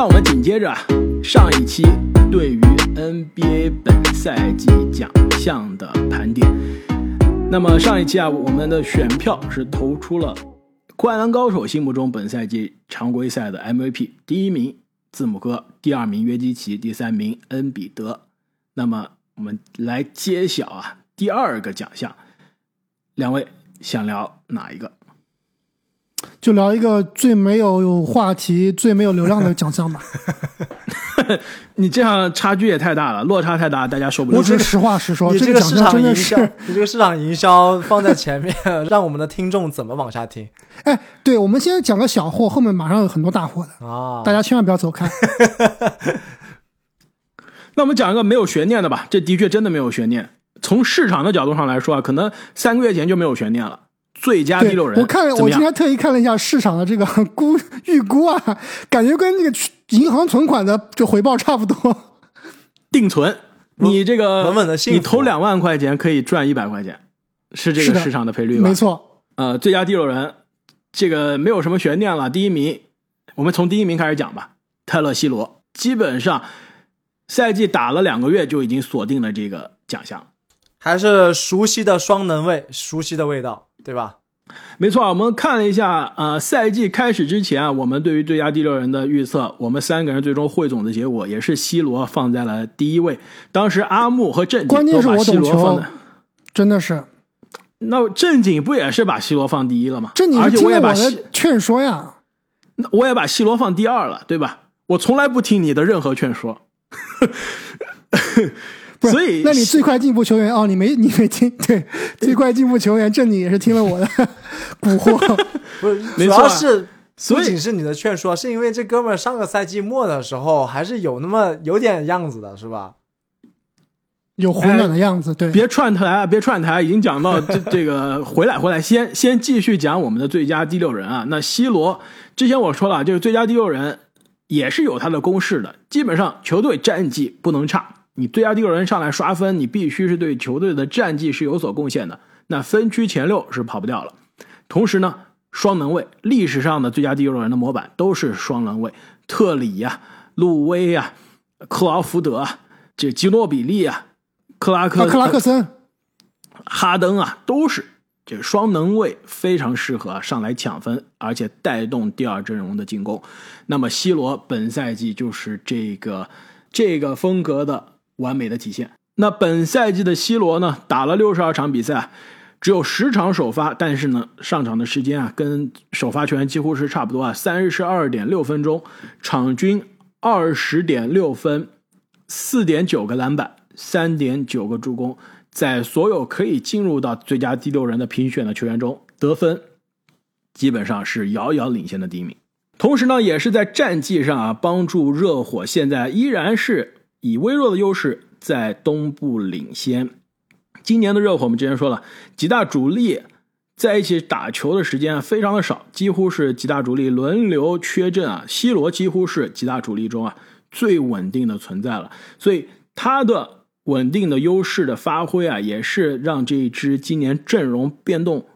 让我们紧接着，上一期对于 NBA 本赛季奖项的盘点。那么上一期啊，我们的选票是投出了《灌篮高手》心目中本赛季常规赛的 MVP，第一名字母哥，第二名约基奇，第三名恩比德。那么我们来揭晓啊，第二个奖项，两位想聊哪一个？就聊一个最没有话题、最没有流量的奖项吧。你这样差距也太大了，落差太大，大家受不了。我只是实话实说，这个市场营销，你这个市场营销放在前面，让我们的听众怎么往下听哎，对，我们先讲个小货，后面马上有很多大货的，啊？大家千万不要走开。那我们讲一个没有悬念的吧，这的确真的没有悬念。从市场的角度上来说啊，可能三个月前就没有悬念了。最佳第六人，我看？我今天特意看了一下市场的这个 估预估啊，感觉跟那个银行存款的这回报差不多。定存，你这个稳稳的幸你投两万块钱可以赚一百块钱，是这个市场的赔率吧？没。错，呃，最佳第六人，这个没有什么悬念了。第一名，我们从第一名开始讲吧。泰勒·西罗，基本上赛季打了两个月就已经锁定了这个奖项。还是熟悉的双能味，熟悉的味道，对吧？没错，我们看了一下，呃，赛季开始之前啊，我们对于最佳第六人的预测，我们三个人最终汇总的结果也是 C 罗放在了第一位。当时阿木和正经关键是都把我懂 C 罗放真的是。那正经不也是把 C 罗放第一了吗？正经而且我也把是听我的劝说呀？那我也把 C 罗放第二了，对吧？我从来不听你的任何劝说。所以那你最快进步球员哦，你没 你没听对，最快进步球员正经也是听了我的 蛊惑。不是，没错啊主要是所以不仅是你的劝说，是因为这哥们儿上个赛季末的时候还是有那么有点样子的，是吧？有混乱的样子，对，别串台啊！别串台，已经讲到这这个回来回来，先先继续讲我们的最佳第六人啊。那 C 罗之前我说了，就是最佳第六人也是有他的公式的，基本上球队战绩不能差。你最佳第六人上来刷分，你必须是对球队的战绩是有所贡献的，那分区前六是跑不掉了。同时呢，双能卫历史上的最佳第六人的模板都是双能卫，特里呀、路威呀、克劳福德啊、这吉诺比利啊、克拉克、啊克拉克森，哈登啊，都是这双能卫，非常适合上来抢分，而且带动第二阵容的进攻。那么 C 罗本赛季就是这个这个风格的完美的体现。那本赛季的 C 罗呢，打了六十二场比赛，只有十场首发，但是呢，上场的时间啊，跟首发球员几乎是差不多啊，三十二点六分钟，场均二十点六分，四点九个篮板，三点九个助攻，在所有可以进入到最佳第六人的评选的球员中，得分基本上是遥遥领先的第一名。同时呢，也是在战绩上啊，帮助热火现在依然是以微弱的优势在东部领先。今年的热火，我们之前说了，几大主力在一起打球的时间非常的少，几乎是几大主力轮流缺阵啊。C 罗几乎是几大主力中啊最稳定的存在了，所以他的稳定的优势的发挥啊，也是让这一支今年阵容变动、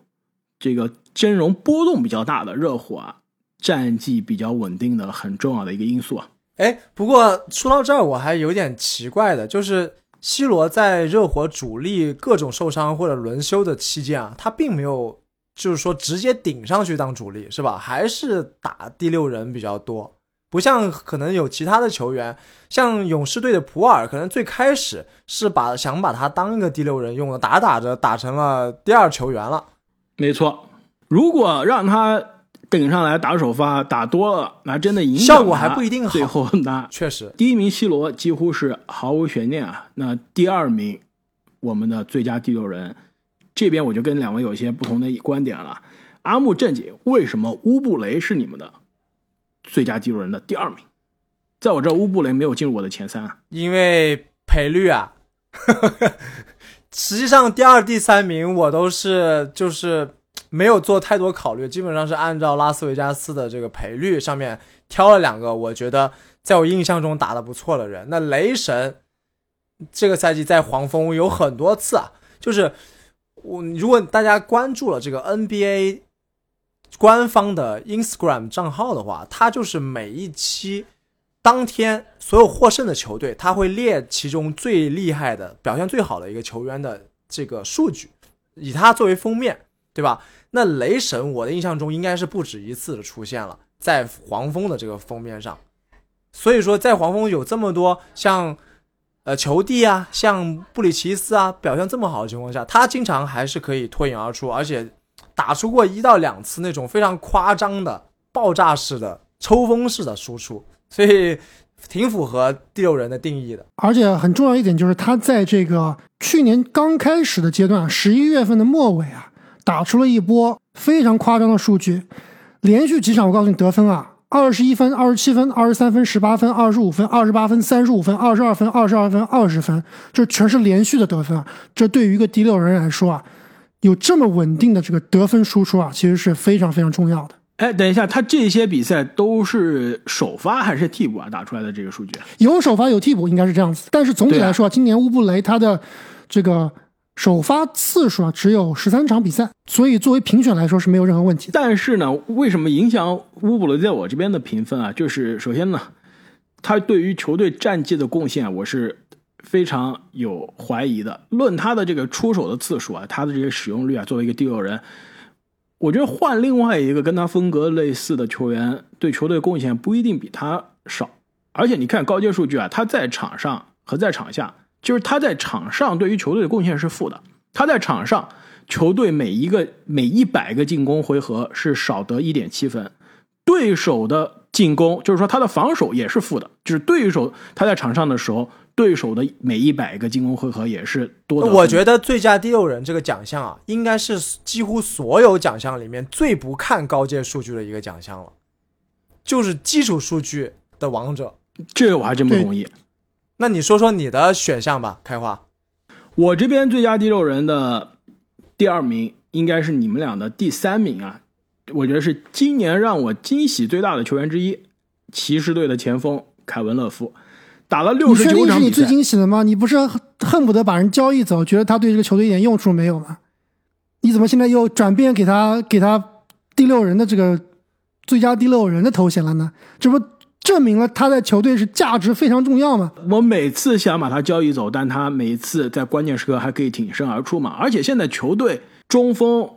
这个阵容波动比较大的热火啊，战绩比较稳定的很重要的一个因素啊。哎，不过说到这儿，我还有点奇怪的，就是 C 罗在热火主力各种受伤或者轮休的期间啊，他并没有就是说直接顶上去当主力，是吧？还是打第六人比较多，不像可能有其他的球员，像勇士队的普尔，可能最开始是把想把他当一个第六人用的，打打着打成了第二球员了。没错，如果让他顶上来打首发，打多了，那真的影响效果还不一定好最后那确实，第一名 C 罗几乎是毫无悬念啊。那第二名，我们的最佳第六人，这边我就跟两位有一些不同的观点了。阿木正经，为什么乌布雷是你们的最佳第六人的第二名？在我这，乌布雷没有进入我的前三啊。因为赔率啊，实际上第二、第三名我都是就是没有做太多考虑，基本上是按照拉斯维加斯的这个赔率上面挑了两个，我觉得在我印象中打得不错的人。那雷神这个赛季在黄蜂有很多次啊，就是我如果大家关注了这个 NBA 官方的 Instagram 账号的话，他就是每一期当天所有获胜的球队，他会列其中最厉害的、表现最好的一个球员的这个数据，以他作为封面，对吧？那雷神，我的印象中应该是不止一次的出现了在黄蜂的这个封面上，所以说在黄蜂有这么多像呃球帝啊，像布里奇斯啊表现这么好的情况下，他经常还是可以脱颖而出，而且打出过一到两次那种非常夸张的爆炸式的抽风式的输出，所以挺符合第六人的定义的。而且很重要一点就是，他在这个去年刚开始的阶段，十一月份的末尾啊，打出了一波非常夸张的数据，连续几场我告诉你得分啊，二十一分、二十七分、二十三分、十八分、二十五分、二十八分、三十五分、二十二分、二十二分、二十分，这全是连续的得分啊！这对于一个第六人来说啊，有这么稳定的这个得分输出啊，其实是非常非常重要的。哎，等一下，他这些比赛都是首发还是替补啊？打出来的这个数据？有首发有替补，应该是这样子。但是总体来说，今年乌布雷他的这个首发次数啊只有十三场比赛，所以作为评选来说是没有任何问题。但是呢，为什么影响乌布雷在我这边的评分啊？就是首先呢，他对于球队战绩的贡献，我是非常有怀疑的。论他的这个出手的次数啊，他的这些使用率啊，作为一个第六人，我觉得换另外一个跟他风格类似的球员，对球队贡献不一定比他少。而且你看高阶数据啊，他在场上和在场下，就是他在场上对于球队的贡献是负的，他在场上。球队每一个每一百个进攻回合是少得一点七分，对手的进攻就是说他的防守也是负的，就是对手他在场上的时候，对手的每一百个进攻回合也是多的。我觉得最佳第六人这个奖项啊，应该是几乎所有奖项里面最不看高阶数据的一个奖项了，就是基础数据的王者。这个我还真不同意。那你说说你的选项吧，开花。我这边最佳第六人的。第二名应该是你们俩的第三名啊，我觉得是今年让我惊喜最大的球员之一，骑士队的前锋凯文勒夫，打了六十九场比赛。是你最惊喜的吗？你不是恨不得把人交易走，觉得他对这个球队一点用处没有吗？你怎么现在又转变给他给他第六人的这个最佳第六人的头衔了呢？这不？证明了他在球队是价值非常重要嘛？我每次想把他交易走，但他每次在关键时刻还可以挺身而出嘛。而且现在球队中锋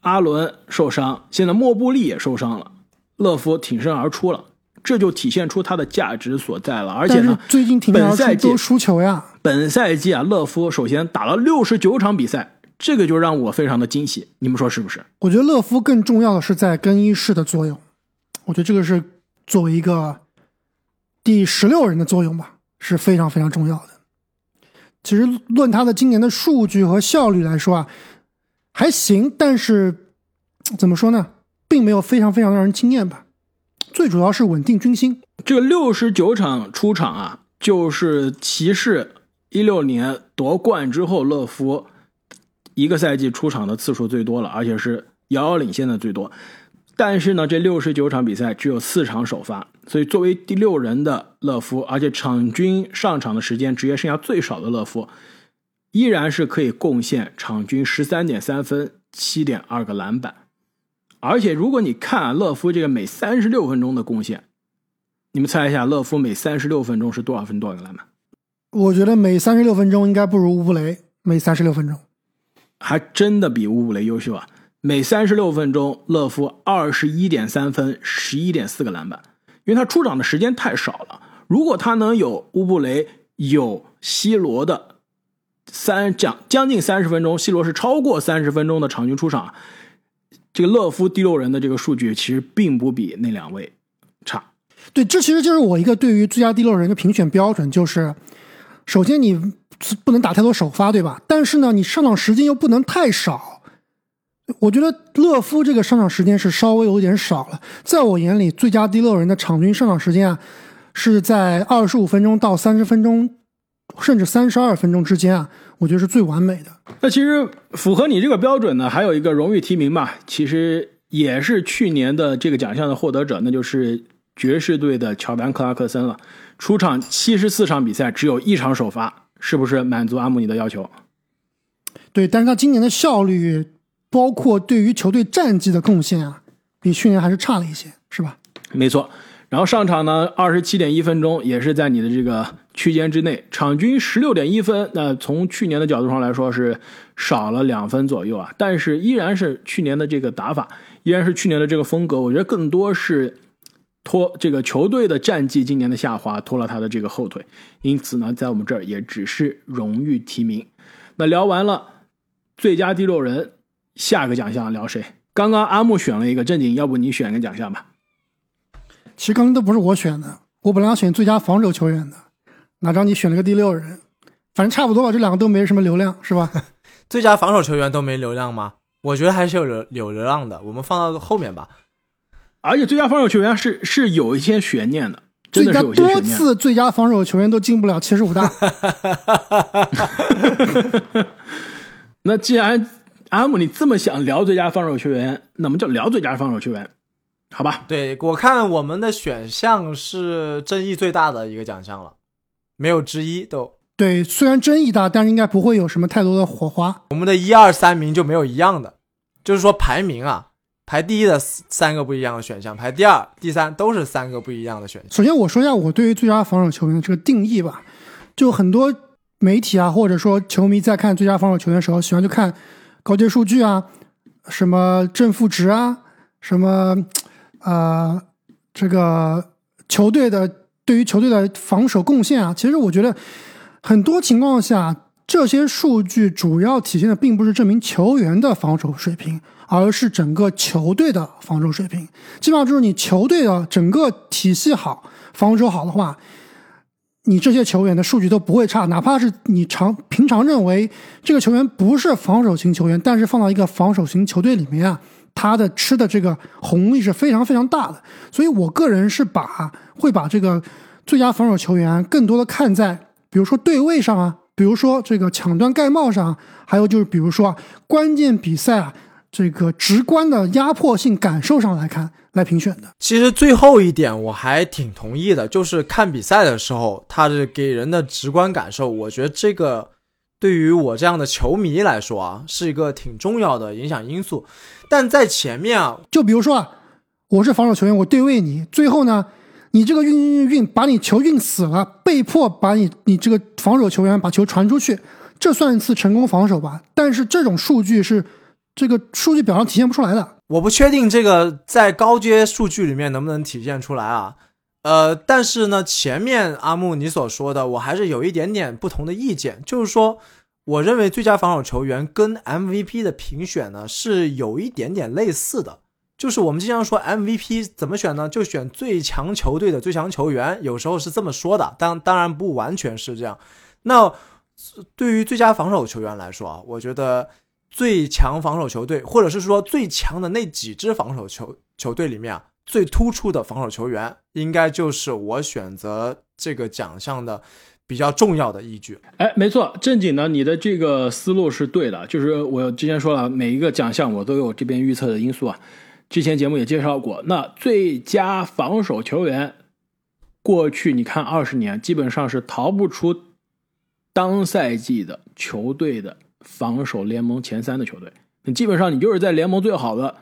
阿伦受伤，现在莫布利也受伤了，勒夫挺身而出了，这就体现出他的价值所在了。而且呢，最近挺本赛季都输球呀。本赛季啊，勒夫首先打了六十九场比赛，这个就让我非常的惊喜。你们说是不是？我觉得勒夫更重要的是在更衣室的作用，我觉得这个是。作为一个第十六人的作用吧，是非常非常重要的。其实论他的今年的数据和效率来说啊，还行，但是怎么说呢，并没有非常非常让人惊艳吧。最主要是稳定军心。这个六十九场出场啊，就是骑士一六年夺冠之后，乐夫一个赛季出场的次数最多了，而且是遥遥领先的最多。但是呢，这六十九场比赛只有四场首发，所以作为第六人的勒夫，而且场均上场的时间职业生涯最少的勒夫，依然是可以贡献场均十三点三分、七点二个篮板。而且如果你看啊勒夫这个每三十六分钟的贡献，你们猜一下，勒夫每三十六分钟是多少分多少个篮板？我觉得每三十六分钟应该不如乌布雷每三十六分钟，还真的比乌布雷优秀啊。每三十六分钟，勒夫二十一点三分，十一点四个篮板，因为他出场的时间太少了。如果他能有乌布雷、有西罗的三将将近三十分钟西罗是超过三十分钟的场均出场，这个勒夫第六人的这个数据其实并不比那两位差。对，这其实就是我一个对于最佳第六人的评选标准，就是首先你不能打太多首发，对吧？但是呢，你上场时间又不能太少。我觉得勒夫这个上场时间是稍微有点少了，在我眼里，最佳第六人的场均上场时间啊，是在二十五分钟到三十分钟，甚至三十二分钟之间啊，我觉得是最完美的。那其实符合你这个标准呢，还有一个荣誉提名吧，其实也是去年的这个奖项的获得者，那就是爵士队的乔丹·克拉克森了。出场七十四场比赛，只有一场首发，是不是满足阿姆尼的要求？对，但是他今年的效率。包括对于球队战绩的贡献啊，比去年还是差了一些，是吧？没错，然后上场呢，二十七点一分钟，也是在你的这个区间之内，场均十六点一分。那从去年的角度上来说，是少了两分左右啊，但是依然是去年的这个打法，依然是去年的这个风格。我觉得更多是拖这个球队的战绩今年的下滑拖了他的这个后腿，因此呢，在我们这儿也只是荣誉提名。那聊完了最佳第六人，下个奖项聊谁？刚刚阿木选了一个正经，要不你选个奖项吧？其实刚刚都不是我选的，我本来要选最佳防守球员的，哪知道你选了个第六人，反正差不多吧，这两个都没什么流量，是吧？最佳防守球员都没流量吗？我觉得还是有流有流量的，我们放到后面吧。而且最佳防守球员是是有一些悬念的，真的是有一些多悬念。次最佳防守球员都进不了七十五大，那既然阿姆你这么想聊最佳防守球员，那么就聊最佳防守球员，好吧？对我看我们的选项是争议最大的一个奖项了，没有之一都。对，虽然争议大，但是应该不会有什么太多的火花。我们的一二三名就没有一样的，就是说排名啊，排第一的三个不一样的选项，排第二、第三都是三个不一样的选项。首先我说一下我对于最佳防守球员的这个定义吧，就很多媒体啊，或者说球迷在看最佳防守球员的时候，喜欢就看高阶数据啊，什么正负值啊，什么呃这个球队的对于球队的防守贡献啊。其实我觉得很多情况下，这些数据主要体现的并不是这名球员的防守水平，而是整个球队的防守水平。基本上就是你球队的整个体系好，防守好的话，你这些球员的数据都不会差。哪怕是你常平常认为这个球员不是防守型球员，但是放到一个防守型球队里面啊，他的吃的这个红利是非常非常大的。所以我个人是把会把这个最佳防守球员更多的看在，比如说对位上啊，比如说这个抢断盖帽上，还有就是比如说关键比赛啊这个直观的压迫性感受上来看来评选的。其实最后一点我还挺同意的，就是看比赛的时候，他是给人的直观感受，我觉得这个对于我这样的球迷来说啊，是一个挺重要的影响因素。但在前面啊，就比如说啊，我是防守球员，我对位你，最后呢，你这个运运运运把你球运死了，被迫把你你这个防守球员把球传出去，这算一次成功防守吧？但是这种数据是这个数据表上体现不出来的。我不确定这个在高阶数据里面能不能体现出来啊。呃，但是呢，前面阿木你所说的，我还是有一点点不同的意见，就是说，我认为最佳防守球员跟 MVP 的评选呢是有一点点类似的。就是我们经常说 MVP 怎么选呢？就选最强球队的最强球员，有时候是这么说的，当当然不完全是这样。那对于最佳防守球员来说啊，我觉得最强防守球队，或者是说最强的那几支防守球球队里面啊，最突出的防守球员，应该就是我选择这个奖项的比较重要的依据。哎，没错，正经的，你的这个思路是对的。就是我之前说了，每一个奖项我都有这边预测的因素啊。之前节目也介绍过，那最佳防守球员，过去你看二十年，基本上是逃不出当赛季的球队的防守联盟前三的球队。那基本上你就是在联盟最好的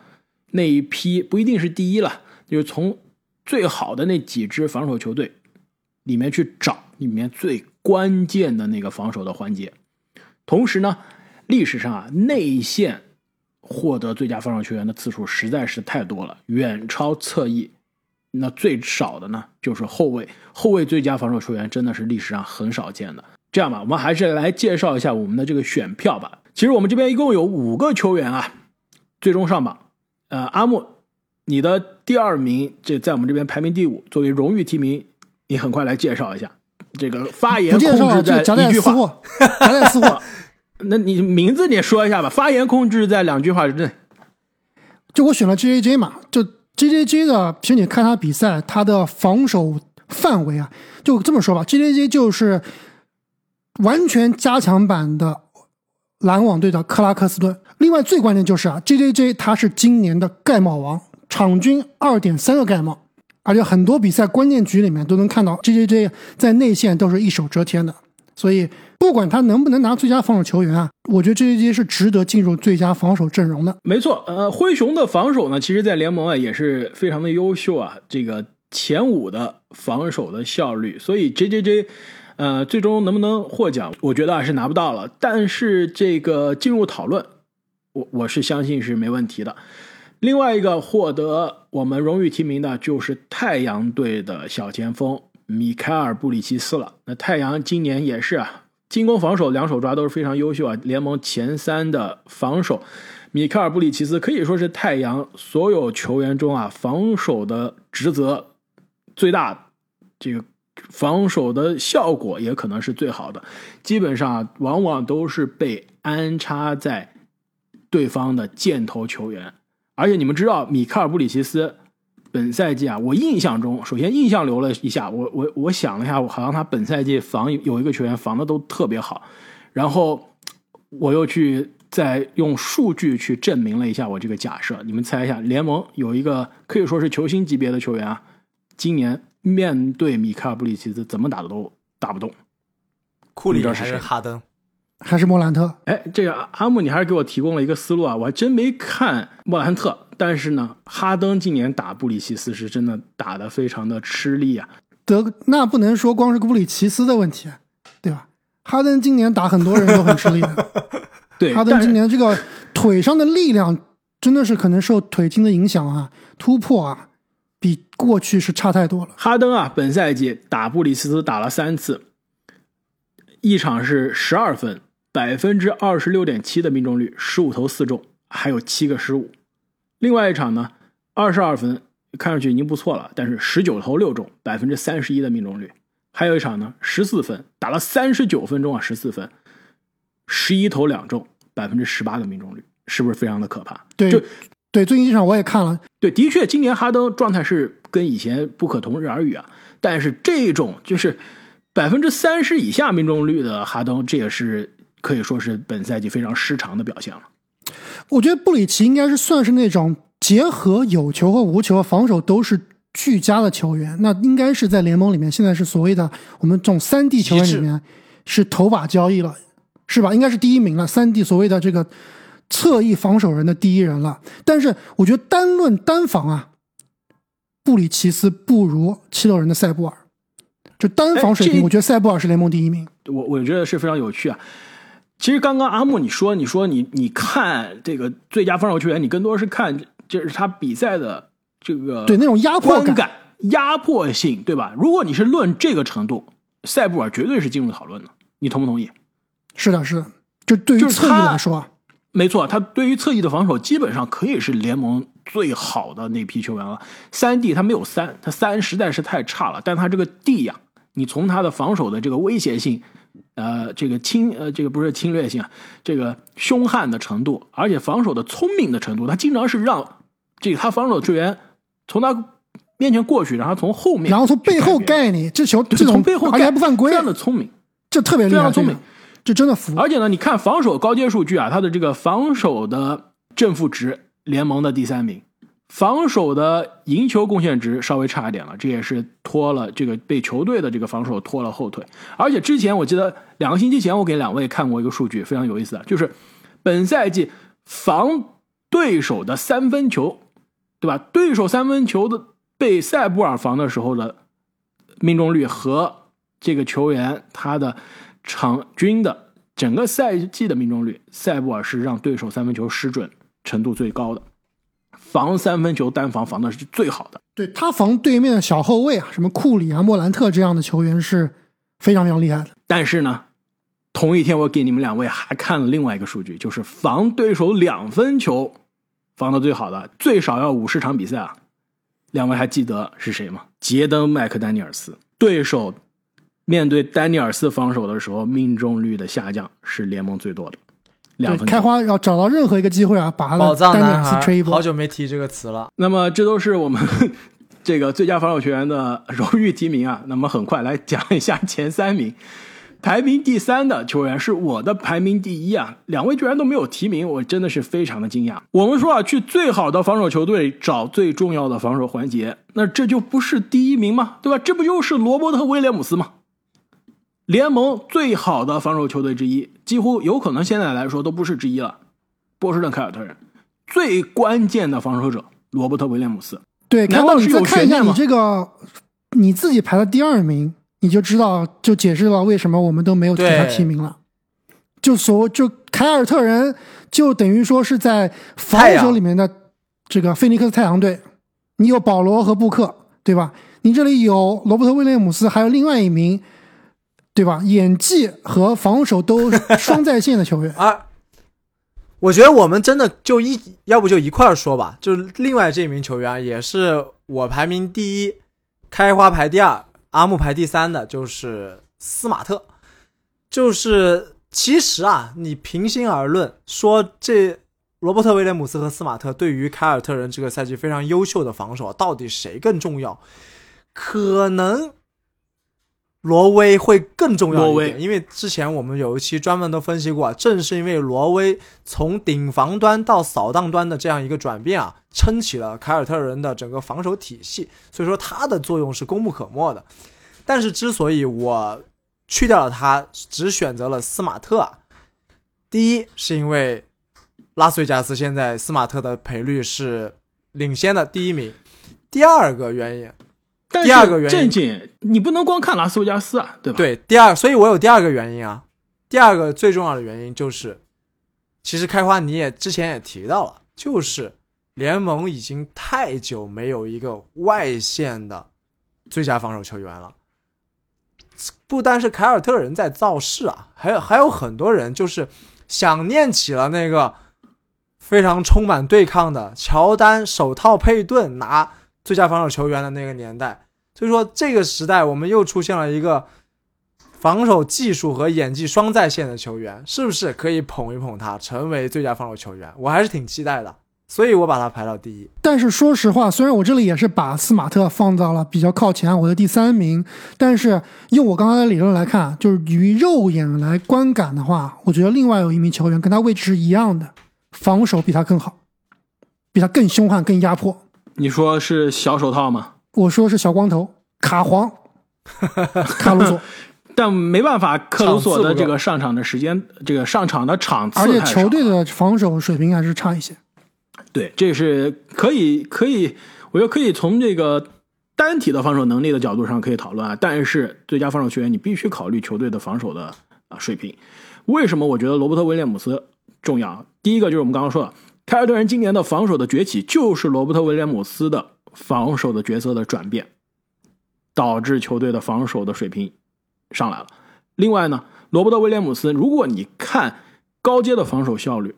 那一批，不一定是第一了，就是从最好的那几支防守球队里面去找里面最关键的那个防守的环节。同时呢，历史上啊内线。获得最佳防守球员的次数实在是太多了，远超侧翼。那最少的呢，就是后卫。后卫最佳防守球员真的是历史上很少见的。这样吧，我们还是来介绍一下我们的这个选票吧。其实我们这边一共有五个球员啊，最终上榜。呃，阿木，你的第二名这在我们这边排名第五，作为荣誉提名，你很快来介绍一下。这个发言控制在一句话。私货，夹带私货。那你名字你也说一下吧，发言控制在两句话之内。就我选了 J J J 嘛，就 J J J 的，其实你看他比赛，他的防守范围啊，就这么说吧，J J J 就是完全加强版的篮网队的克拉克斯顿。另外最关键就是啊，J J J 他是今年的盖帽王，场均二点三个盖帽，而且很多比赛关键局里面都能看到 J J J 在内线都是一手遮天的。所以不管他能不能拿最佳防守球员啊，我觉得 J J J 是值得进入最佳防守阵容的。没错，呃，灰熊的防守呢，其实在联盟啊也是非常的优秀啊。这个前五的防守的效率，所以 J J J，呃，最终能不能获奖，我觉得还是拿不到了。但是这个进入讨论，我我是相信是没问题的。另外一个获得我们荣誉提名的就是太阳队的小前锋米凯尔布里奇斯了。那太阳今年也是啊，进攻防守两手抓都是非常优秀啊，联盟前三的防守。米凯尔布里奇斯可以说是太阳所有球员中啊，防守的职责最大，这个防守的效果也可能是最好的。基本上往往都是被安插在对方的箭头球员。而且你们知道，米卡尔布里奇斯本赛季啊，我印象中，首先印象留了一下，我我我想了一下，我好像他本赛季防有一个球员防的都特别好，然后我又去再用数据去证明了一下我这个假设。你们猜一下，联盟有一个可以说是球星级别的球员啊，今年面对米卡尔布里奇斯怎么打的都打不动。库里你知道是谁还是哈登？还是莫兰特？哎，这个阿木，你还是给我提供了一个思路啊！我还真没看莫兰特，但是呢，哈登今年打布里奇斯是真的打得非常的吃力啊。德那不能说光是布里奇斯的问题，对吧？哈登今年打很多人都很吃力的。对，哈登今年这个腿上的力量真的是可能受腿筋的影响啊，突破啊，比过去是差太多了。哈登啊，本赛季打布里斯斯打了三次，一场是十二分，百分之二十六点七的命中率，十五投四中，还有七个失误。另外一场呢，二十二分，看上去已经不错了，但是十九投六中，百分之三十一的命中率。还有一场呢，十四分，打了三十九分钟啊，十四分，十一投两中，百分之十八的命中率，是不是非常的可怕？对就对，最近这场我也看了，对，的确，今年哈登状态是跟以前不可同日而语啊。但是这种就是百分之三十以下命中率的哈登，这也是可以说是本赛季非常失常的表现了。我觉得布里奇应该是算是那种结合有球和无球防守都是俱佳的球员，那应该是在联盟里面现在是所谓的我们这种三 D 球员里面是头把交易了，是吧？应该是第一名了，三 D 所谓的这个侧翼防守人的第一人了。但是我觉得单论单防啊，布里奇斯不如七六人的塞布尔，就单防水平，我觉得塞布尔是联盟第一名。我我觉得是非常有趣啊。其实刚刚阿木你说，你说你你看这个最佳防守球员，你更多是看就是他比赛的这个对那种压迫感感、压迫性，对吧？如果你是论这个程度，塞布尔绝对是进入讨论的，你同不同意？是的，是的，就对于侧翼来说啊，没错，他对于侧翼的防守基本上可以是联盟最好的那批球员了。三 D 他没有三，他三实在是太差了。但他这个 D 呀、你从他的防守的这个威胁性，呃，这个侵呃，这个不是侵略性啊，这个凶悍的程度，而且防守的聪明的程度，他经常是让这个他防守的球员从他面前过去，然后从后面，然后从背后盖你，这球对这种从背后盖还不犯规非，常的聪明。这特别厉害，非常聪明这个，这真的服。而且呢，你看防守高阶数据啊，他的这个防守的正负值联盟的第三名，防守的赢球贡献值稍微差一点了，这也是拖了这个被球队的这个防守拖了后腿。而且之前我记得两个星期前我给两位看过一个数据，非常有意思啊，就是本赛季防对手的三分球，对吧？对手三分球的被塞布尔防的时候的命中率和这个球员他的场均的整个赛季的命中率，塞布尔是让对手三分球失准程度最高的，防三分球单防防的是最好的。对他防对面的小后卫啊，什么库里啊、莫兰特这样的球员是非常非常厉害的。但是呢，同一天我给你们两位还看了另外一个数据，就是防对手两分球防的最好的，最少要五十场比赛啊。两位还记得是谁吗？杰登·麦克丹尼尔斯。对手面对丹尼尔斯防守的时候，命中率的下降是联盟最多的，两，分开花要找到任何一个机会啊，把他宝的丹尼尔斯吹一，波好。久没提这个词了。那么这都是我们 这个最佳防守球员的荣誉提名啊。那么很快来讲一下前三名，排名第三的球员是我的排名第一啊，两位居然都没有提名，我真的是非常的惊讶。我们说啊，去最好的防守球队找最重要的防守环节，那这就不是第一名吗？对吧？这不就是罗伯特·威廉姆斯吗？联盟最好的防守球队之一，几乎有可能现在来说都不是之一了。波士顿凯尔特人最关键的防守者罗伯特·威廉姆斯，对，难道你再看一下你悬念吗这个你自己排的第二名，你就知道，就解释了为什么我们都没有给他提名了。就所就凯尔特人就等于说是在防守里面的这个菲尼克斯太阳队，你有保罗和布克，对吧？你这里有罗伯特威廉姆斯，还有另外一名，对吧？演技和防守都 双在线的球员。啊，我觉得我们真的就一，要不就一块儿说吧。就是另外这名球员也是我排名第一，开花排第二，阿木排第三的，就是斯马特。就是其实啊，你平心而论，说这罗伯特威廉姆斯和斯马特对于凯尔特人这个赛季非常优秀的防守，到底谁更重要？可能罗威会更重要一点，因为之前我们有一期专门都分析过啊，正是因为罗威从顶防端到扫荡端的这样一个转变啊，撑起了凯尔特人的整个防守体系，所以说它的作用是功不可没的。但是之所以我去掉了他，只选择了斯马特啊，第一是因为拉斯维加斯现在斯马特的赔率是领先的第一名，第二个原因但第二个原因正经，你不能光看拉斯维加斯啊，对吧？，对，第二，所以我有第二个原因啊。第二个最重要的原因就是，其实开花你也之前也提到了，就是联盟已经太久没有一个外线的最佳防守球员了。不单是凯尔特人在造势啊，还有还有很多人就是想念起了那个非常充满对抗的乔丹手套佩顿拿最佳防守球员的那个年代。所以说，这个时代我们又出现了一个防守技术和演技双在线的球员，是不是可以捧一捧他，成为最佳防守球员？我还是挺期待的，所以我把他排到第一。但是说实话，虽然我这里也是把斯马特放到了比较靠前，我的第三名，但是用我刚刚的理论来看，就是于肉眼来观感的话，我觉得另外有一名球员跟他位置是一样的，防守比他更好，比他更凶悍、更压迫。你说是小手套吗？我说是小光头卡皇 卡鲁索，但没办法，克鲁索的这个上场的时间，这个上场的场次而且球队的防守水平还是差一些。对，这是可以可以，我觉得可以从这个单体的防守能力的角度上可以讨论啊。但是最佳防守球员，你必须考虑球队的防守的啊水平。为什么我觉得罗伯特威廉姆斯重要？第一个就是我们刚刚说的，凯尔特人今年的防守的崛起，就是罗伯特威廉姆斯的防守的角色的转变，导致球队的防守的水平上来了。另外呢，罗伯特威廉姆斯，如果你看高阶的防守效率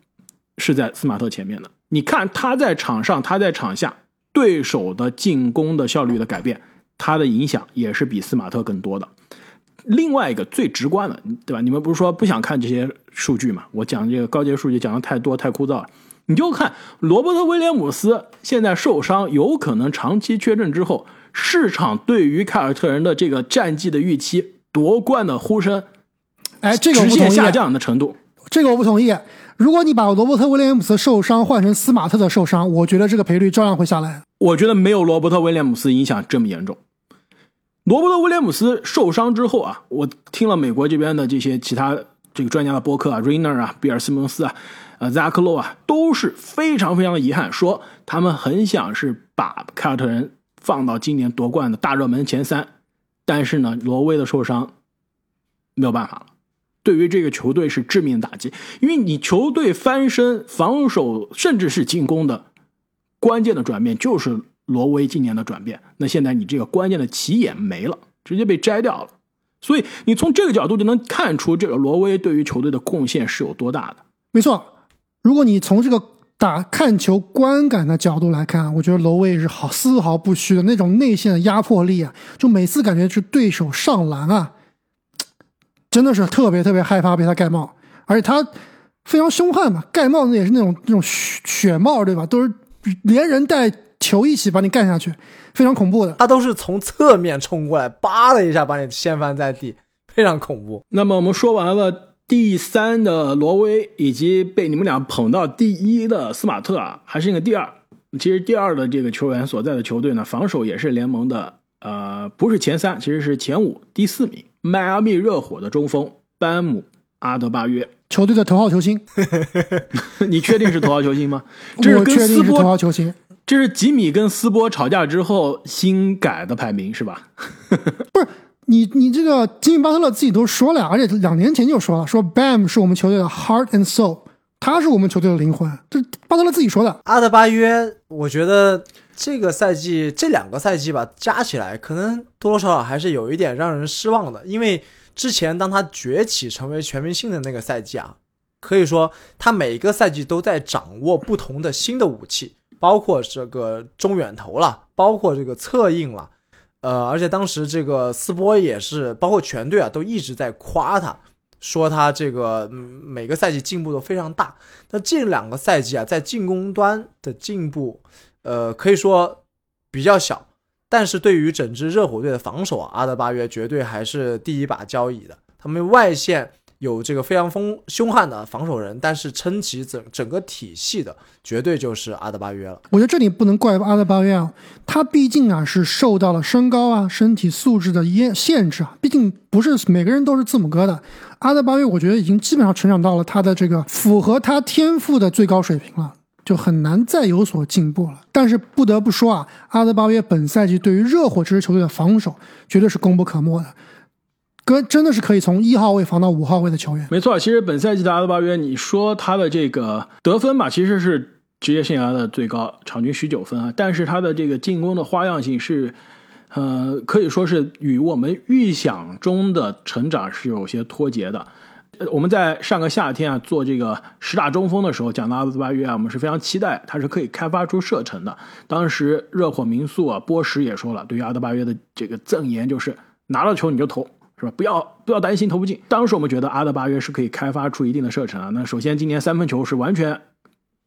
是在斯马特前面的，你看他在场上，他在场下对手的进攻的效率的改变，他的影响也是比斯马特更多的。另外一个最直观的，对吧？你们不是说不想看这些数据嘛？我讲这个高阶数据讲的太多太枯燥了。你就看罗伯特威廉姆斯现在受伤，有可能长期缺阵之后，市场对于凯尔特人的这个战绩的预期、夺冠的呼声，哎，这个我直。线下降的程度。这个我不同意。如果你把罗伯特威廉姆斯受伤换成斯马特的受伤，我觉得这个赔率照样会下来。我觉得没有罗伯特威廉姆斯影响这么严重。罗伯特威廉姆斯受伤之后啊，我听了美国这边的这些其他这个专家的播客啊，Rainer 啊、比尔·西蒙斯啊、呃、扎克洛啊，都是非常非常的遗憾，说他们很想是把凯尔特人放到今年夺冠的大热门前三，但是呢，罗威的受伤没有办法了。对于这个球队是致命打击，因为你球队翻身、防守甚至是进攻的关键的转变就是罗威今年的转变。那现在你这个关键的起眼没了，直接被摘掉了。所以你从这个角度就能看出这个罗威对于球队的贡献是有多大的。没错，如果你从这个打看球观感的角度来看，我觉得罗威是好丝毫不虚的那种内线的压迫力啊，就每次感觉是对手上篮啊，真的是特别特别害怕被他盖帽，而且他非常凶悍嘛，盖帽子也是那种那种血血帽对吧？都是连人带球一起把你干下去，非常恐怖的。他都是从侧面冲过来，叭的一下把你掀翻在地，非常恐怖。那么我们说完了第三的罗威，以及被你们俩捧到第一的斯马特啊，还是那个第二。其实第二的这个球员所在的球队呢，防守也是联盟的呃不是前三，其实是前五第四名。迈阿密热火的中锋班姆阿德巴约，球队的头号球星，你确定是头号球星吗？这是跟确定是头斯波号球星。这是吉米跟斯波吵架之后新改的排名是吧？不是你你这个吉米巴特勒自己都说了，而且两年前就说了，说 Bam 是我们球队的 heart and soul，他是我们球队的灵魂，这巴特勒自己说的。阿德巴约，我觉得这个赛季这两个赛季吧，加起来可能多多少少还是有一点让人失望的，因为之前当他崛起成为全明星的那个赛季啊，可以说他每一个赛季都在掌握不同的新的武器。包括这个中远投了，包括这个策应了，呃，而且当时这个斯波也是，包括全队啊，都一直在夸他，说他这个每个赛季进步都非常大。那这两个赛季啊，在进攻端的进步，呃，可以说比较小，但是对于整支热火队的防守啊，阿德巴约绝对还是第一把交椅的。他们外线。有这个非常锋凶悍的防守人，但是撑起整整个体系的，绝对就是阿德巴约了。我觉得这里不能怪阿德巴约啊，他毕竟啊是受到了身高啊、身体素质的限限制啊，毕竟不是每个人都是字母哥的。阿德巴约我觉得已经基本上成长到了他的这个符合他天赋的最高水平了，就很难再有所进步了。但是不得不说啊，阿德巴约本赛季对于热火这支球队的防守绝对是功不可没的。哥真的是可以从一号位防到五号位的球员。没错，其实本赛季的阿德巴约，你说他的这个得分吧，其实是职业生涯的最高，场均十九分啊。但是他的这个进攻的花样性是，呃，可以说是与我们预想中的成长是有些脱节的。我们在上个夏天啊做这个十大中锋的时候讲到阿德巴约啊，我们是非常期待他是可以开发出射程的。当时热火民宿啊波什也说了，对于阿德巴约的这个赠言就是拿到球你就投。是吧？不要不要担心投不进。当时我们觉得阿德巴约是可以开发出一定的射程啊。那首先今年三分球是完全，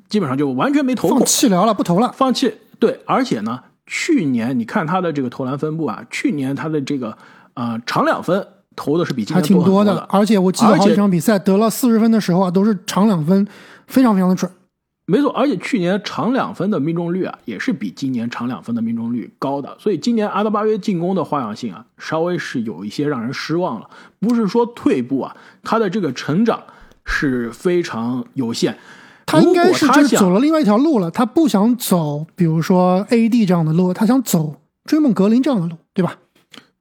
基本上就完全没投过，放弃了，不投了，放弃。对，而且呢，去年你看他的这个投篮分布啊，去年他的这个呃长两分投的是比今年挺多的。而且我记得好几场比赛得了四十分的时候啊，都是长两分，非常非常的准。没错，而且去年长两分的命中率啊，也是比今年长两分的命中率高的。所以今年阿德巴约进攻的花样性啊，稍微是有一些让人失望了。不是说退步啊，他的这个成长是非常有限。他应该是就是走了另外一条路了，他不想走，比如说 AD 这样的路，他想走追梦格林这样的路，对吧？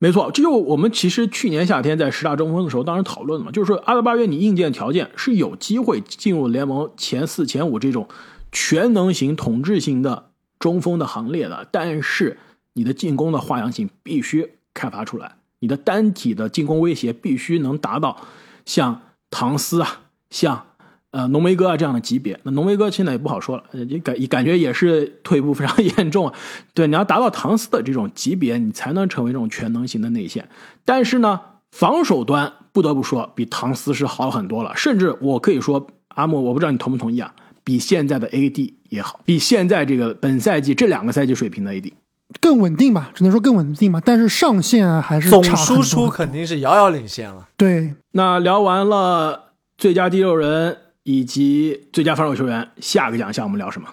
没错，这就我们其实去年夏天在十大中锋的时候，当时讨论了嘛，就是说阿德巴约你硬件条件是有机会进入联盟前四、前五这种全能型、统治型的中锋的行列的，但是你的进攻的花样性必须开发出来，你的单体的进攻威胁必须能达到像唐斯啊，像。呃，浓眉哥啊这样的级别，那浓眉哥现在也不好说了，也感感觉也是退步非常严重啊。对，你要达到唐斯的这种级别，你才能成为这种全能型的内线。但是呢，防守端不得不说比唐斯是好很多了，甚至我可以说，阿莫，我不知道你同不同意啊，比现在的 AD 也好，比现在这个本赛季这两个赛季水平的 AD 更稳定吧，只能说更稳定吧。但是上限还是总输出肯定是遥遥领先了。对，那聊完了最佳第六人。以及最佳防守球员，下个奖项我们聊什么？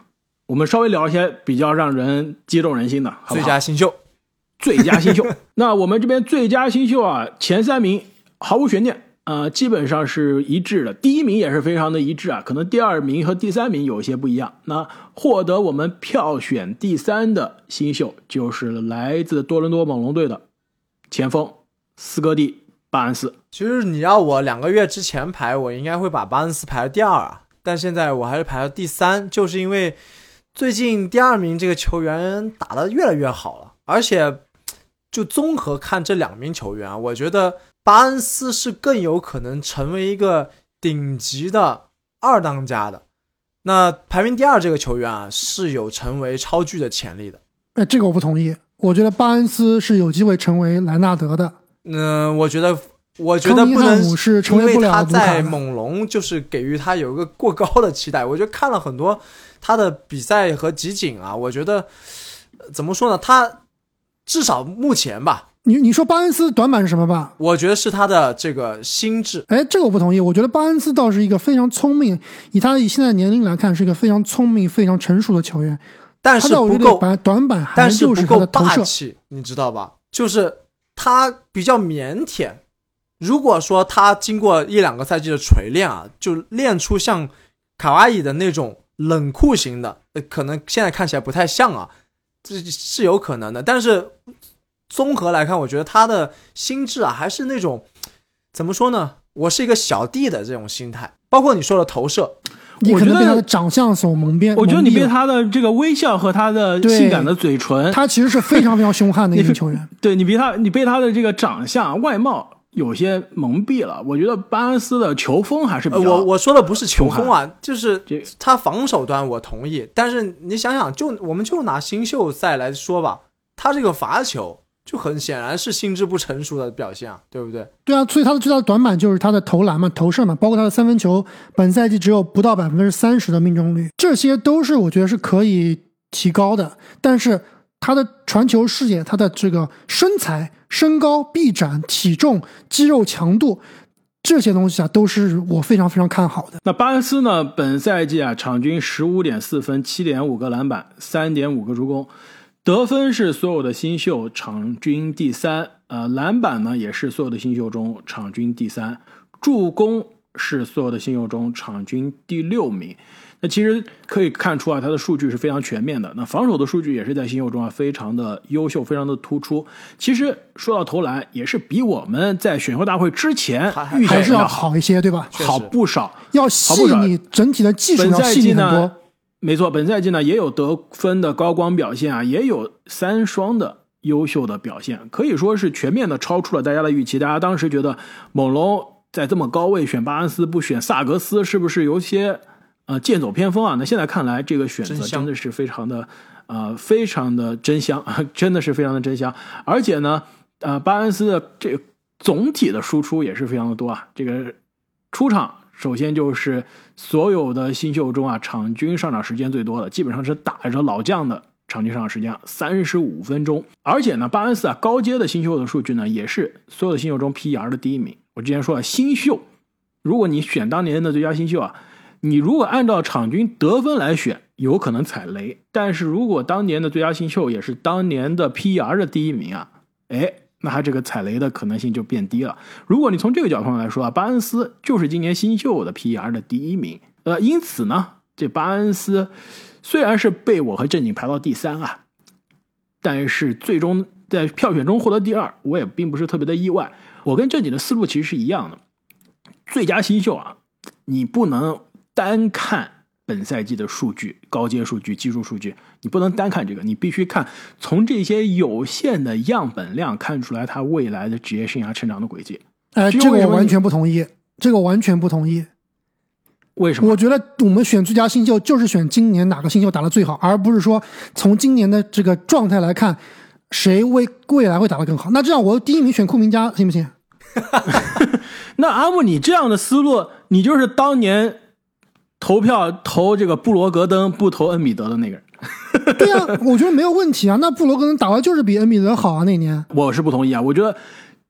我们稍微聊一些比较让人激动人心的。最佳新秀，最佳新秀。那我们这边最佳新秀啊，前三名毫无悬念，呃，基本上是一致的。第一名也是非常的一致啊，可能第二名和第三名有一些不一样。那获得我们票选第三的新秀，就是来自多伦多猛龙队的前锋斯科蒂。巴恩斯，其实你要我两个月之前排，我应该会把巴恩斯排到第二啊。但现在我还是排到第三，就是因为最近第二名这个球员打得越来越好了，而且就综合看这两名球员啊，我觉得巴恩斯是更有可能成为一个顶级的二当家的。那排名第二这个球员啊，是有成为超巨的潜力的。哎，这个我不同意，我觉得巴恩斯是有机会成为莱纳德的。嗯，我觉得，我觉得不能，因为他在猛龙就是给予他有一个过高的期待。我觉得看了很多他的比赛和集锦啊，我觉得怎么说呢？他至少目前吧，你你说巴恩斯短板是什么吧？我觉得是他的这个心智。哎，这个我不同意。我觉得巴恩斯倒是一个非常聪明，以他以现在年龄来看，是一个非常聪明、非常成熟的球员。但是不够短板，但是不够霸气，你知道吧？就是。他比较腼腆，如果说他经过一两个赛季的锤炼啊，就练出像卡哇伊的那种冷酷型的，呃可能现在看起来不太像啊，这是有可能的。但是综合来看，我觉得他的心智啊，还是那种怎么说呢？我是一个小弟的这种心态。包括你说的投射，你可我觉得能被他的长相所蒙蔽。我觉得你被他的这个微笑和他的性感的嘴唇，他其实是非常非常凶悍的一个球员。对你比他，你被他的这个长相、外貌有些蒙蔽了。我觉得巴恩斯的球风还是比呃，较，我我说的不是球风啊，就是他防守端我同意，但是你想想，就我们就拿新秀赛来说吧，他这个罚球就很显然是心智不成熟的表现啊，对不对？对啊，所以他的最大的短板就是他的投篮嘛、投射嘛，包括他的三分球，本赛季只有不到百分之三十的命中率，这些都是我觉得是可以提高的。但是他的传球视野、他的这个身材、身高、臂展、体重、肌肉强度这些东西啊，都是我非常非常看好的。那巴恩斯呢？本赛季啊，场均十五点四分，七点五个篮板，三点五个助攻，得分是所有的新秀场均第三，呃，篮板呢也是所有的新秀中场均第三，助攻是所有的新秀中场均第六名。那其实可以看出啊，他的数据是非常全面的。那防守的数据也是在新秀中啊非常的优秀，非常的突出。其实说到投篮，也是比我们在选秀大会之前还预还是要好好一些，对吧？好不少。要细腻，整体的技术要细腻很多。，没错，本赛季呢也有得分的高光表现啊，也有三双的优秀的表现，可以说是全面的超出了大家的预期。大家当时觉得猛龙在这么高位选巴恩斯不选萨格斯，是不是有些呃剑走偏锋啊？那现在看来，这个选择真的是非常的呃非常的真香啊，真的是非常的真香。而且呢，呃，巴恩斯的这个总体的输出也是非常的多啊，这个出场。首先就是所有的新秀中啊，场均上场时间最多的，基本上是打着老将的场均上场时间啊，三十五分钟。而且呢，巴恩斯啊，高阶的新秀的数据呢，也是所有的新秀中 PER 的第一名。我之前说了，新秀，如果你选当年的最佳新秀啊，你如果按照场均得分来选，有可能踩雷。但是如果当年的最佳新秀也是当年的 PER 的第一名啊，哎，那他这个踩雷的可能性就变低了。如果你从这个角度上来说啊，巴恩斯就是今年新秀的 PER 的第一名，呃，因此呢，这巴恩斯虽然是被我和正经排到第三啊，但是最终在票选中获得第二，我也并不是特别的意外。我跟正经的思路其实是一样的，最佳新秀啊，你不能单看本赛季的数据、高阶数据、技术数据，你不能单看这个，你必须看从这些有限的样本量看出来他未来的职业生涯成长的轨迹。呃，至于为什么你这个我完全不同意，这个完全不同意。为什么？我觉得我们选最佳新秀就是选今年哪个新秀打得最好，而不是说从今年的这个状态来看，谁未未来会打得更好。那这样我第一名选库明加行不行？那阿木，你这样的思路，你就是当年投票投这个布罗格登不投恩比德的那个人。对啊，我觉得没有问题啊。那布罗格登打的就是比恩比德好啊，那年。我是不同意啊，我觉得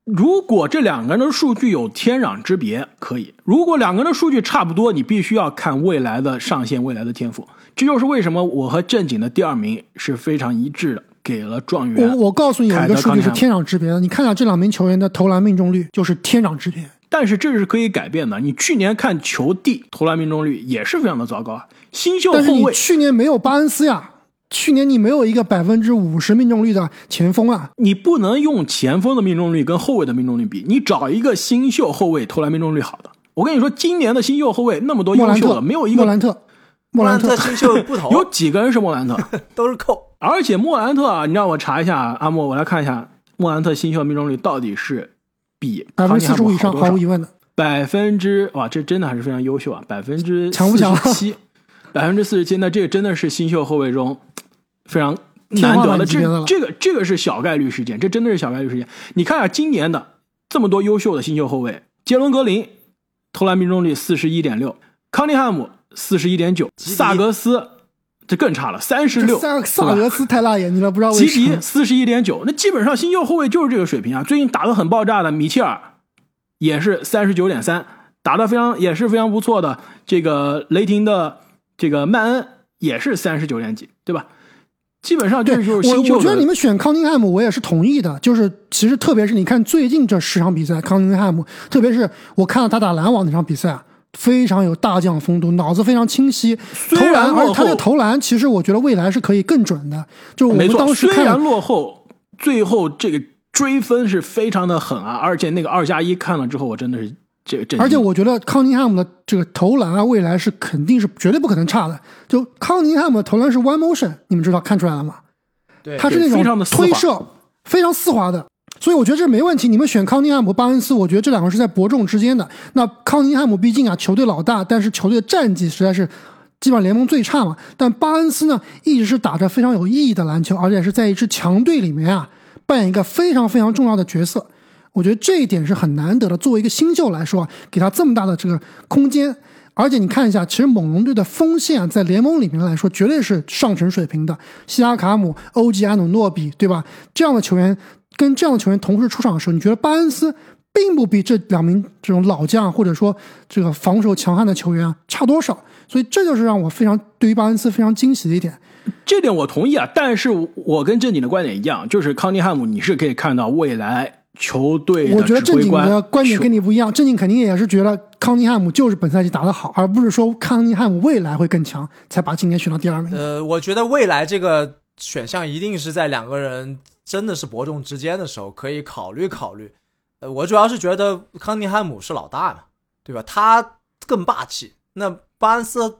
如果这两个人的数据有天壤之别，可以；如果两个人的数据差不多，你必须要看未来的上限、未来的天赋。这就是为什么我和正经的第二名是非常一致的，给了状元。我我告诉你，有一个数据是天壤之别的。你看一下这两名球员的投篮命中率，就是天壤之别。但是这是可以改变的。你去年看球帝投篮命中率也是非常的糟糕啊，新秀但是你后卫去年没有巴恩斯呀，去年你没有一个百分之五十命中率的前锋啊。你不能用前锋的命中率跟后卫的命中率比，你找一个新秀后卫投篮命中率好的。我跟你说，今年的新秀后卫那么多优秀的，没有一个莫兰特，莫兰特特新秀不投，有几个人是莫兰特。都是扣。而且莫兰特啊，你让我查一下，阿莫，我来看一下莫兰特新秀命中率到底是比百分之四十五以上，毫无疑问的。百分之哇，这真的还是非常优秀啊，百分之强不强七，百分之四十七，那这个真的是新秀后卫中非常难得的，这这个这个是小概率事件，这真的是小概率事件。你看啊，今年的这么多优秀的新秀后卫，杰伦格林投篮命中率四十一点六，康利汉姆四十一点九，萨格斯这更差了，三十六，萨萨格斯太辣眼睛了，不知道为吉什么。迪四十一点九，那基本上新秀后卫就是这个水平啊。最近打得很爆炸的米切尔也是三十九点三，打得非常也是非常不错的。这个雷霆的这个曼恩也是三十九点几，对吧？基本上就是新秀。我我觉得你们选康宁汉姆，我也是同意的。就是其实特别是你看最近这十场比赛，康宁汉姆，特别是我看到他打篮网那场比赛啊，非常有大将风度，脑子非常清晰，投虽然篮，而落后且他的投篮其实我觉得未来是可以更准的。就是我们当时，虽然落后，最后这个追分是非常的狠啊！而且那个二加一看了之后，我真的是这个震惊。而且我觉得康宁汉姆的这个投篮啊，未来是肯定是绝对不可能差的。就康宁汉姆的投篮是 one motion，你们知道看出来了吗？对他是那非常种的推射，非常丝滑的。所以我觉得这没问题。你们选康宁汉姆、巴恩斯，我觉得这两个是在伯仲之间的。那康宁汉姆毕竟啊，球队老大，但是球队的战绩实在是基本上联盟最差嘛。但巴恩斯呢，一直是打着非常有意义的篮球，而且是在一支强队里面啊，扮演一个非常非常重要的角色。我觉得这一点是很难得的。作为一个新秀来说啊，给他这么大的这个空间，而且你看一下，其实猛龙队的锋线啊，在联盟里面来说，绝对是上乘水平的。西亚卡姆、欧吉安努诺比，对吧？这样的球员跟这样的球员同时出场的时候，你觉得巴恩斯并不比这两名这种老将或者说这个防守强悍的球员啊差多少？所以这就是让我非常对于巴恩斯非常惊喜的一点。这点我同意啊，但是我跟正经的观点一样，就是康尼汉姆，你是可以看到未来球队我觉得正经的观点跟你不一样，正经肯定也是觉得康尼汉姆就是本赛季打得好，而不是说康尼汉姆未来会更强才把今年选到第二名。呃，我觉得未来这个选项一定是在两个人真的是伯仲之间的时候可以考虑考虑。呃，我主要是觉得康尼汉姆是老大嘛，对吧？他更霸气。那巴恩斯，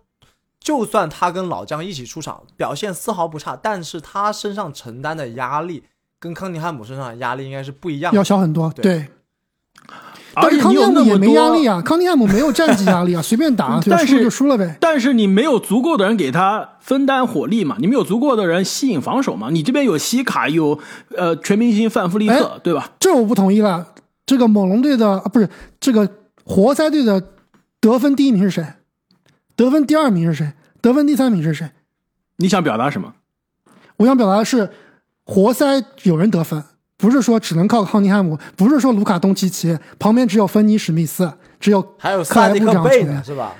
就算他跟老将一起出场，表现丝毫不差，但是他身上承担的压力跟康尼汉姆身上的压力应该是不一样的。要小很多，对对。而且但是康你有那么尼汉姆也没压力，啊，康尼汉姆没有战绩压力啊，随便打，但是就输了呗。但是你没有足够的人给他分担火力嘛？你没有足够的人吸引防守嘛？你这边有西卡，有呃全明星范弗利特，对吧？这我不同意了。这个猛龙队的啊，不是这个活塞队的得分第一名是谁？得分第二名是谁？得分第三名是谁？你想表达什么？我想表达的是，活塞有人得分，不是说只能靠康尼汉姆，不是说卢卡东契奇，旁边只有芬尼史密斯，只有还有萨迪克贝呢是吧？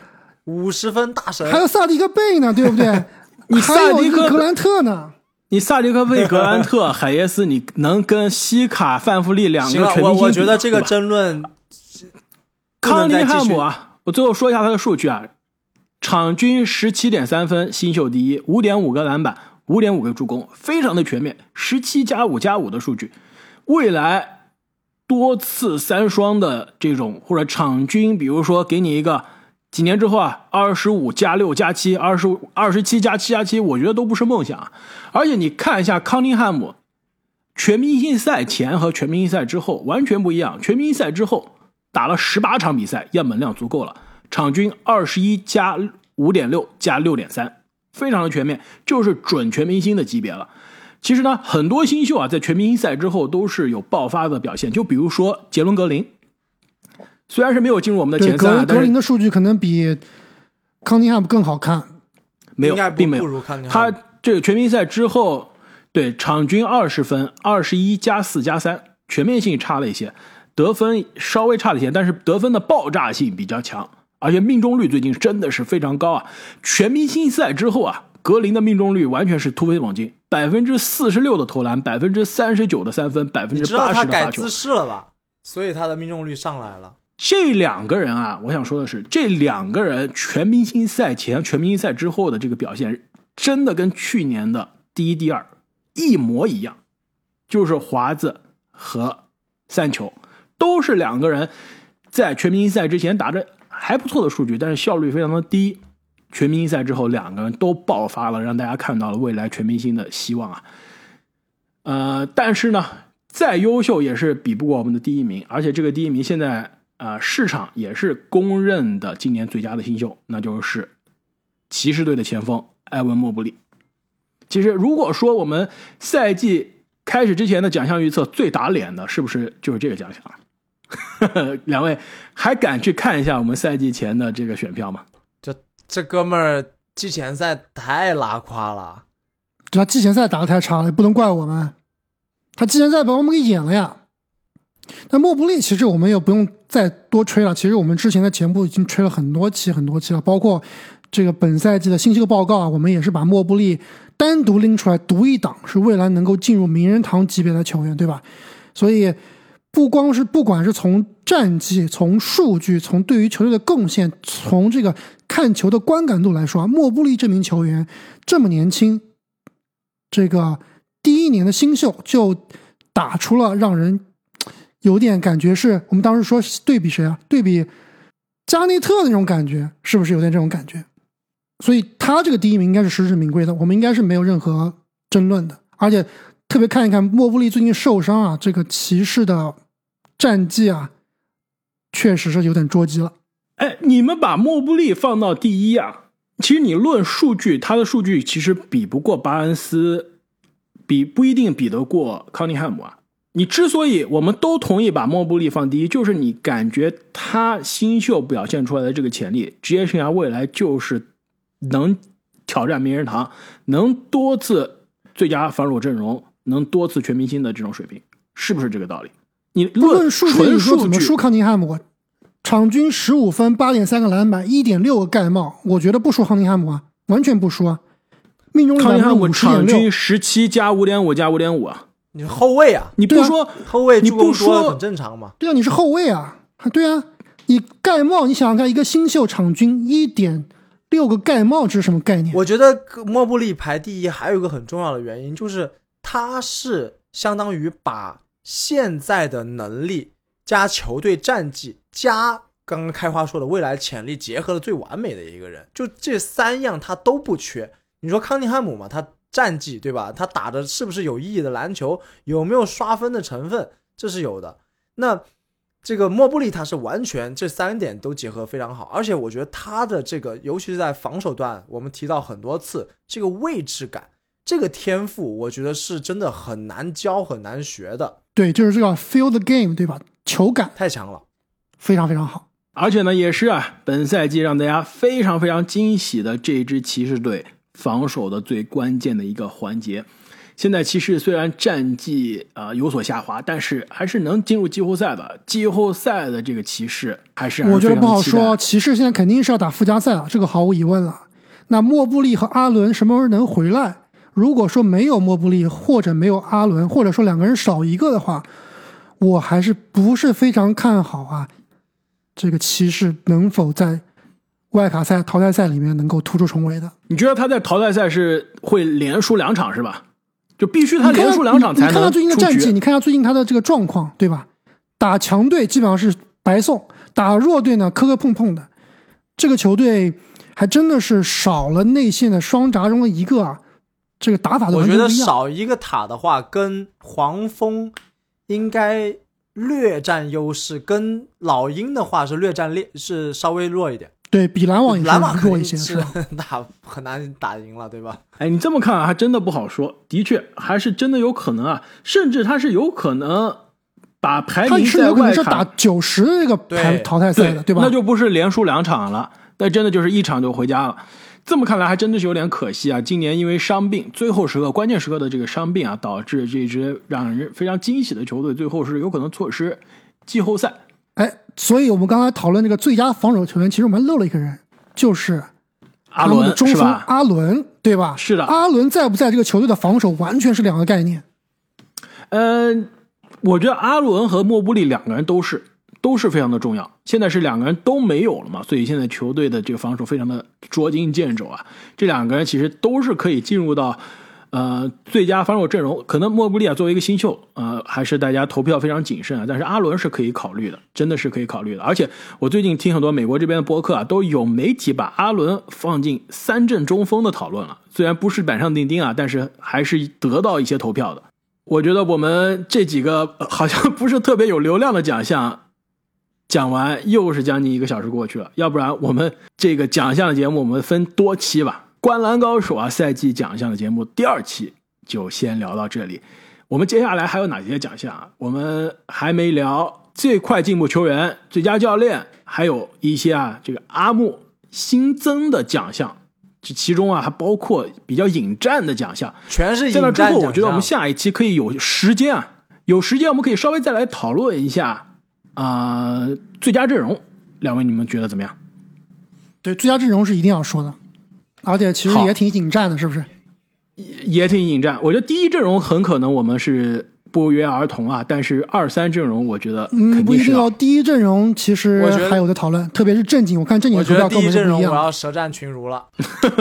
五十分大神，还有萨迪克贝呢，对不对？你还有萨迪克一个格兰特呢。你萨迪克贝、格兰特、海耶斯，你能跟西卡、范弗利两，个全明星比？我我觉得这个争论不康尼汉姆啊，我最后说一下他的数据啊，场均十七点三分，新秀第一，五点五个篮板，五点五个助攻，非常的全面，十七加五加五的数据。未来多次三双的这种或者场均，比如说给你一个几年之后啊，二十五加六加七，二十五二十七加七加七，我觉得都不是梦想。而且你看一下康宁汉姆，全明星赛前和全明星赛之后完全不一样。全明星赛之后打了十八场比赛，样本量足够了，场均二十一加五点六加六点三，非常的全面，就是准全明星的级别了。其实呢，很多新秀啊，在全明星赛之后都是有爆发的表现，就比如说杰伦格林，虽然是没有进入我们的，前三啊，格格但是林的数据可能比康尼汉姆更好看。没有并没有他这个全明星赛之后，对场均二十分，二十一加四加三，全面性差了一些，得分稍微差了一些，但是得分的爆炸性比较强，而且命中率最近真的是非常高啊！全明星赛之后啊，格林的命中率完全是突飞猛进，百分之四十六的投篮，百分之三十九的三分，百分之八他改十的罚球姿。势了吧？所以他的命中率上来了。这两个人啊，我想说的是，这两个人全明星赛前、全明星赛之后的这个表现，真的跟去年的第一、第二一模一样，就是华子和三球都是两个人在全明星赛之前打着还不错的数据，但是效率非常的低。全明星赛之后，两个人都爆发了，让大家看到了未来全明星的希望啊。呃，但是呢，再优秀也是比不过我们的第一名，而且这个第一名现在啊、市场也是公认的今年最佳的新秀，那就是骑士队的前锋埃文·莫布利。其实，如果说我们赛季开始之前的奖项预测最打脸的，是不是就是这个奖项？两位还敢去看一下我们赛季前的这个选票吗？这哥们儿季前赛太拉胯了，对他季前赛打的太差了，也不能怪我们。他季前赛把我们给演了呀。那莫布利其实我们也不用再多吹了，其实我们之前的节目已经吹了很多期很多期了，包括这个本赛季的新秀报告啊，我们也是把莫布利单独拎出来读一档，是未来能够进入名人堂级别的球员，对吧？所以不光是不管是从战绩、从数据、从对于球队的贡献、从这个看球的观感度来说，莫布利这名球员这么年轻，这个第一年的新秀就打出了让人有点感觉是我们当时说对比谁啊？对比加内特那种感觉，是不是有点这种感觉？所以他这个第一名应该是实至名归的，我们应该是没有任何争论的。而且特别看一看莫布利最近受伤啊，这个骑士的战绩啊，确实是有点捉急了。哎，你们把莫布利放到第一啊？其实你论数据，他的数据其实比不过巴恩斯，比不一定比得过康尼汉姆啊。你之所以我们都同意把莫布利放第一，就是你感觉他新秀表现出来的这个潜力，职业生涯未来就是能挑战名人堂，能多次最佳防守阵容，能多次全明星的这种水平，是不是这个道理？你不论数据，说数，怎么输康宁汉姆？场均十五分，八点三个篮板，一点六个盖帽，我觉得不输康宁汉姆啊，完全不输啊。命中率康宁汉姆场均六，十七加五点五加五点五啊！你是后卫啊，你不说后卫你不说很正常嘛。对啊，你是后卫啊，啊对啊，你盖帽，你想想看，一个新秀场均一点六个盖帽，这是什么概念？我觉得莫布利排第一还有一个很重要的原因，就是他是相当于把现在的能力加球队战绩加刚刚开花说的未来潜力结合的最完美的一个人，就这三样他都不缺。你说康宁汉姆嘛，他战绩对吧？他打的是不是有意义的篮球？有没有刷分的成分？这是有的。那这个莫布利他是完全这三点都结合非常好，而且我觉得他的这个，尤其是在防守端，我们提到很多次这个位置感，这个天赋，我觉得是真的很难教、很难学的，对，就是这个 feel the game，对吧？球感太强了。非常非常好。而且呢，也是啊，本赛季让大家非常非常惊喜的这支骑士队防守的最关键的一个环节。现在骑士虽然战绩啊、呃有所下滑，但是还是能进入季后赛的。季后赛的这个骑士还是我觉得不好说，骑士现在肯定是要打附加赛了，这个毫无疑问了。那莫布利和阿伦什么时候能回来？如果说没有莫布利，或者没有阿伦，或者说两个人少一个的话，我还是不是非常看好啊。这个骑士能否在外卡赛、淘汰赛里面能够突出重围的？你觉得他在淘汰赛是会连输两场是吧？就必须他连输两场才能你看他最近的战绩，你看他最近他的这个状况，对吧？打强队基本上是白送，打弱队呢磕磕碰碰的。这个球队还真的是少了内线的双闸中的一个啊，这个打法都我觉得。少一个塔的话，跟黄蜂应该略占优势，跟老鹰的话是略占劣，是稍微弱一点。对比篮网也是篮网弱一些，是是吧？打很难打赢了，对吧？哎，你这么看啊，还真的不好说。的确，还是真的有可能啊，甚至他是有可能把排名他是在外有可能是打卡九十这个排淘汰赛的，对吧？那就不是连输两场了，那真的就是一场就回家了。这么看来，还真的是有点可惜啊！今年因为伤病，最后时刻、关键时刻的这个伤病啊，导致这支让人非常惊喜的球队，最后是有可能错失季后赛。哎，所以我们刚才讨论这个最佳防守球员，其实我们漏了一个人，就是阿伦中锋是吧？阿伦，对吧？是的阿伦在不在这个球队的防守完全是两个概念。嗯，我觉得阿伦和莫布利两个人都是都是非常的重要。现在是两个人都没有了嘛，所以现在球队的这个防守非常的捉襟见肘啊。这两个人其实都是可以进入到呃最佳防守阵容。可能莫布利啊作为一个新秀，呃还是大家投票非常谨慎啊。但是阿伦是可以考虑的，真的是可以考虑的。而且我最近听很多美国这边的播客啊，都有媒体把阿伦放进三阵中锋的讨论了。虽然不是板上钉钉啊，但是还是得到一些投票的。我觉得我们这几个好像不是特别有流量的奖项，讲完又是将近一个小时过去了。要不然我们这个奖项的节目我们分多期吧。灌篮高手啊，赛季奖项的节目第二期就先聊到这里。我们接下来还有哪些奖项啊？我们还没聊最快进步球员、最佳教练，还有一些啊这个阿木新增的奖项。这其中啊还包括比较引战的奖项。全是在那之后，我觉得我们下一期可以有时间啊，有时间我们可以稍微再来讨论一下啊、最佳阵容。两位你们觉得怎么样？对，最佳阵容是一定要说的，而且其实也挺引战的，是不是？也挺引战。我觉得第一阵容很可能我们是不约而同啊。但是二三阵容，我觉得嗯，肯定是要不一定哦。第一阵容其实我觉得还有的讨论，特别是正经，我看正经我的投票跟我觉得第一阵。容我要舌战群儒了。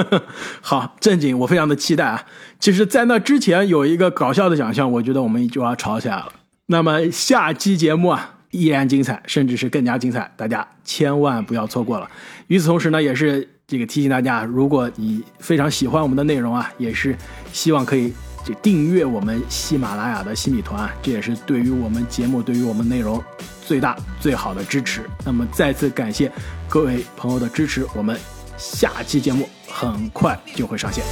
好，正经，我非常的期待啊！其实，在那之前有一个搞笑的奖项，我觉得我们就要吵起来了。那么下期节目啊，依然精彩，甚至是更加精彩，大家千万不要错过了。与此同时呢，也是这个提醒大家，如果你非常喜欢我们的内容啊，也是希望可以这订阅我们喜马拉雅的新米团啊，这也是对于我们节目、对于我们内容最大最好的支持。那么再次感谢各位朋友的支持，我们下期节目很快就会上线。